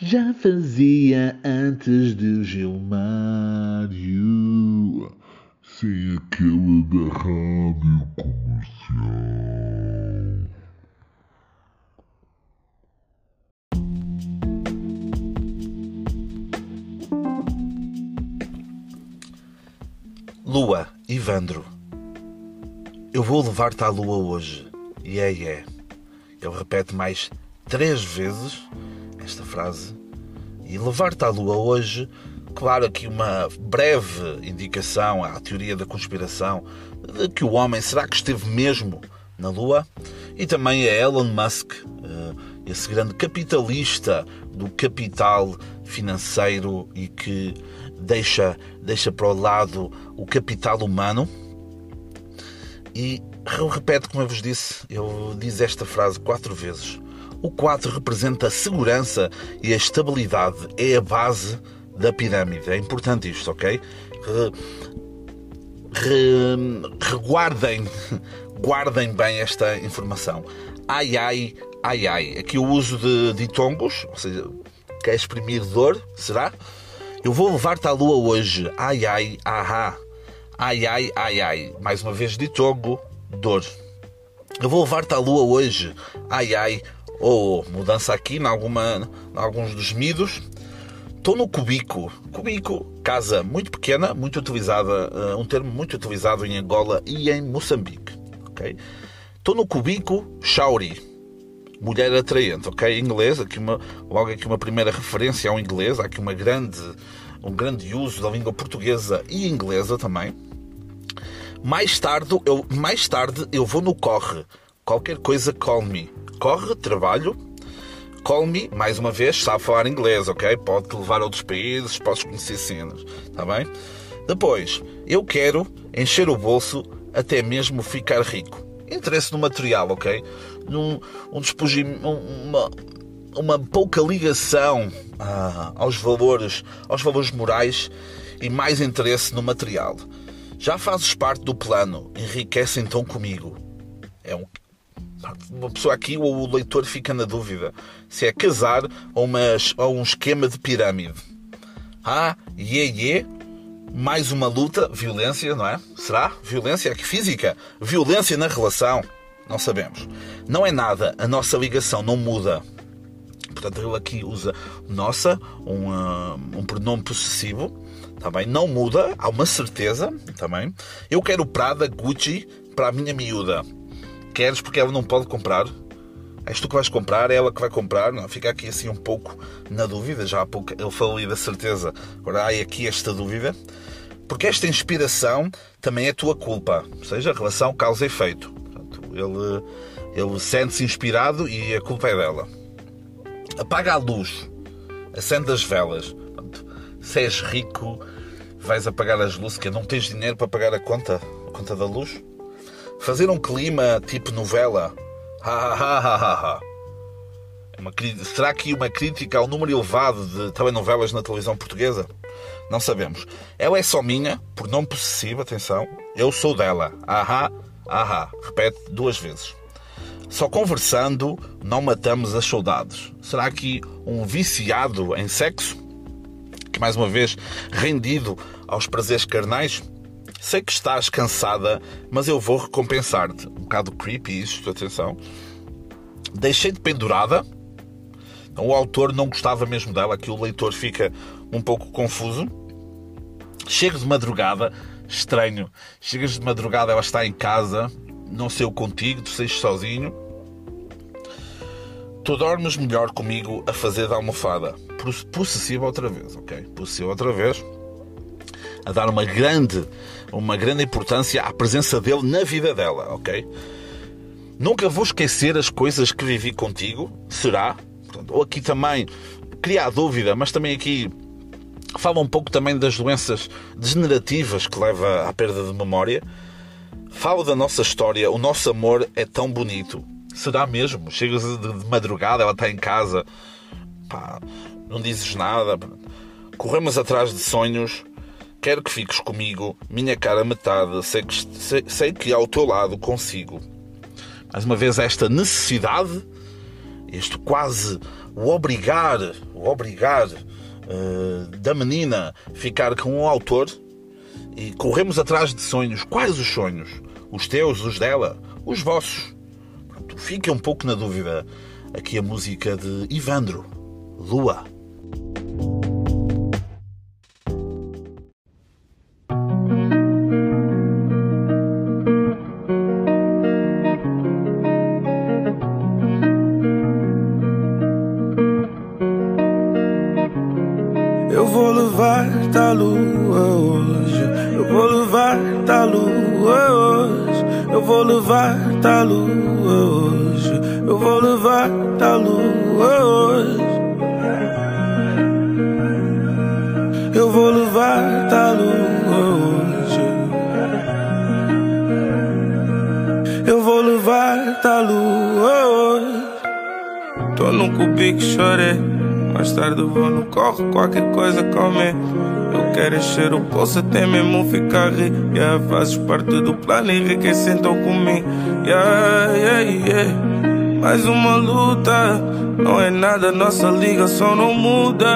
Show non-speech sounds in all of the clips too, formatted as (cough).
Já fazia antes de Gilmário, sem aquela da rádio comercial. Lua, Ivandro, eu vou levar-te à lua hoje. E é, é. Ele repete mais três vezes esta frase. E levar-te à lua hoje, claro, aqui uma breve indicação à teoria da conspiração de que o homem será que esteve mesmo na lua? E também a Elon Musk, eh, esse grande capitalista do capital financeiro e que deixa, deixa para o lado o capital humano. E eu repete, como eu vos disse, eu disse esta frase quatro vezes. O 4 representa a segurança e a estabilidade, é a base da pirâmide. É importante isto, ok? reguardem, (laughs) guardem bem esta informação. Ai ai, ai ai. Aqui o uso de ditongos, ou seja, quer exprimir dor, será? Eu vou levar-te à lua hoje. Ai ai, ahá. Ai ai, ai ai. Mais uma vez ditongo, dor. Eu vou levar-te à lua hoje. Ai ai, ou mudança aqui em, alguma, em alguns dos midos. Estou no cubico. Cubico, casa muito pequena, muito utilizada, uh, um termo muito utilizado em Angola e em Moçambique. Ok? Estou no cubico, Shauri. Mulher atraente, ok? Inglês, aqui uma, logo aqui uma primeira referência ao inglês, há aqui uma grande, um grande uso da língua portuguesa e inglesa também. Mais tarde, eu, mais tarde eu vou no corre. Qualquer coisa, call me corre, trabalho. Call me, mais uma vez, sabe falar inglês, ok? Pode-te levar a outros países, podes conhecer cenas, está bem? Depois, eu quero encher o bolso até mesmo ficar rico. Interesse no material, ok? Num, um uma, uma pouca ligação ah, aos valores, aos valores morais e mais interesse no material. Já fazes parte do plano, enriquece então comigo. É um, uma pessoa aqui, ou o leitor fica na dúvida se é casar ou, uma, ou um esquema de pirâmide. Ah, iê, iê, mais uma luta, violência, não é? Será? Violência aqui física? Violência na relação? Não sabemos. Não é nada, a nossa ligação não muda. Portanto, ele aqui usa nossa, um, um pronome possessivo, também tá não muda, há uma certeza, também. Tá Eu quero Prada, Gucci para a minha miúda queres porque ela não pode comprar. És tu que vais comprar, é ela que vai comprar. Não, fica aqui assim um pouco na dúvida. Já há pouco falou ali da certeza. Agora há aqui esta dúvida. Porque esta inspiração também é tua culpa. Ou seja, a relação causa efeito. Portanto, ele, ele sente-se inspirado e a culpa é dela. Apaga a luz. Acende as velas. Portanto, se és rico, vais apagar as luzes, que não tens dinheiro para pagar a conta, a conta da luz. Fazer um clima tipo novela. Ha, ha, ha, ha. É uma, será que uma crítica ao número elevado de telenovelas na televisão portuguesa? Não sabemos. Ela é só minha, por não possessivo, atenção. Eu sou dela. Ahá, ahá. Repete duas vezes. Só conversando não matamos as saudades. Será aqui um viciado em sexo? Que mais uma vez rendido aos prazeres carnais? Sei que estás cansada, mas eu vou recompensar-te. Um bocado creepy isto, atenção. Deixei-te pendurada. Então, o autor não gostava mesmo dela, aqui o leitor fica um pouco confuso. Chego de madrugada, estranho. Chegas de madrugada, ela está em casa, não sei o contigo, tu saís sozinho. Tu dormes melhor comigo a fazer da almofada. Possessiva outra vez, ok? Possessiva outra vez a dar uma grande, uma grande importância à presença dele na vida dela, ok? Nunca vou esquecer as coisas que vivi contigo, será? ou aqui também cria a dúvida, mas também aqui fala um pouco também das doenças degenerativas que leva à perda de memória. Fala da nossa história, o nosso amor é tão bonito. Será mesmo? Chegas de madrugada, ela está em casa, pá, não dizes nada. Corremos atrás de sonhos Quero que fiques comigo, minha cara metade, sei que, sei, sei que ao teu lado consigo. Mais uma vez, esta necessidade este quase o obrigar, o obrigar uh, da menina ficar com o autor e corremos atrás de sonhos. Quais os sonhos? Os teus, os dela, os vossos? Fique um pouco na dúvida aqui a música de Ivandro, Lua. Da lua hoje. Eu vou levar da lua hoje. Eu vou levar da lua hoje. Eu vou levar da lua hoje. Tô num cubico, chorei. Mais tarde vou no corre, qualquer coisa comer. Eu quero encher o bolso até mesmo ficar rico. Yeah, fazes parte do plano enriquecendo comigo. Yeah, yeah, yeah. Mais uma luta, não é nada, nossa ligação não muda.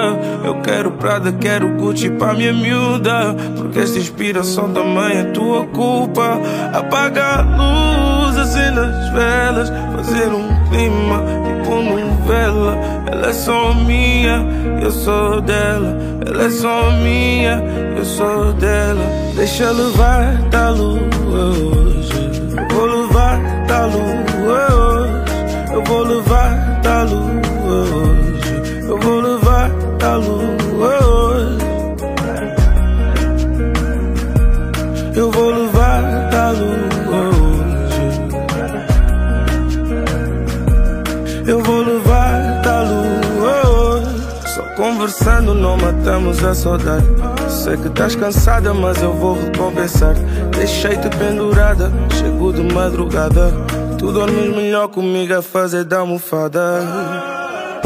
Eu quero Prada, quero Gucci pra minha miúda. Porque esta inspiração também é tua culpa. Apaga a luz, acenda as velas, fazer um clima tipo novela. Ela é só minha, eu sou dela. Ela é só minha, eu sou dela. Deixa levar da lua hoje. Eu vou levar da lua hoje. Eu vou levar da lua hoje. Eu vou levar da lua hoje. Eu vou levar conversando não matamos a saudade. Sei que estás cansada, mas eu vou recompensar. Deixei-te pendurada, chego de madrugada. Tu dormes melhor comigo a fazer da almofada.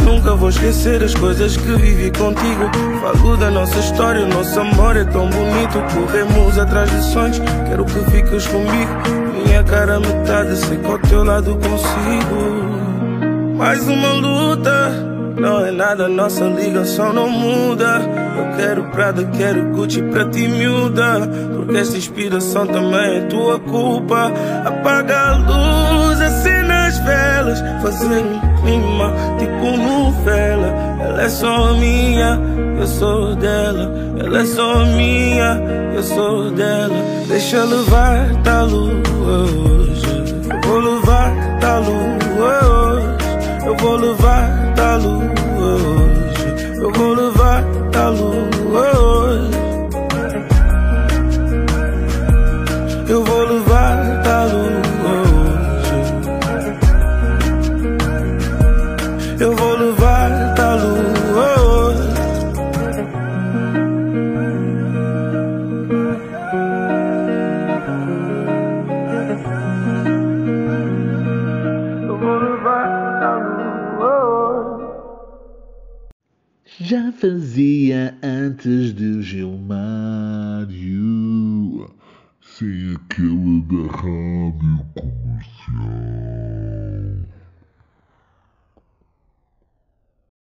Nunca vou esquecer as coisas que vivi contigo. Falo da nossa história, o nosso amor é tão bonito. Corremos atrás de sonhos, quero que fiques comigo. Minha cara metade, sei que ao teu lado consigo. Mais uma luta, não é nada, nossa ligação não muda. Eu quero Prada, quero Gucci pra ti miúda. Porque esta inspiração também é tua culpa. Apaga a luz, acenda as velas, fazer um clima tipo novela. Ela é só minha, eu sou dela. Ela é só minha, eu sou dela. Deixa levar da lua hoje. Eu vou levar da lua hoje. Eu vou levar da Já fazia antes do Gilmário, sem aquele da rádio comercial.